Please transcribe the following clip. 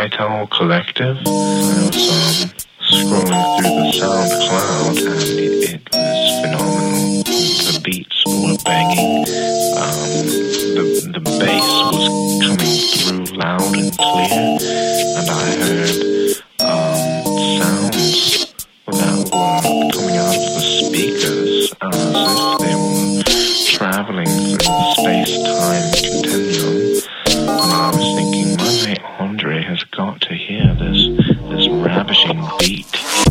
Night Owl Collective. I was um, scrolling through the SoundCloud and it, it was phenomenal. The beats were banging. Um, the the bass was coming through loud and clear, and I heard Has got to hear this this ravishing beat.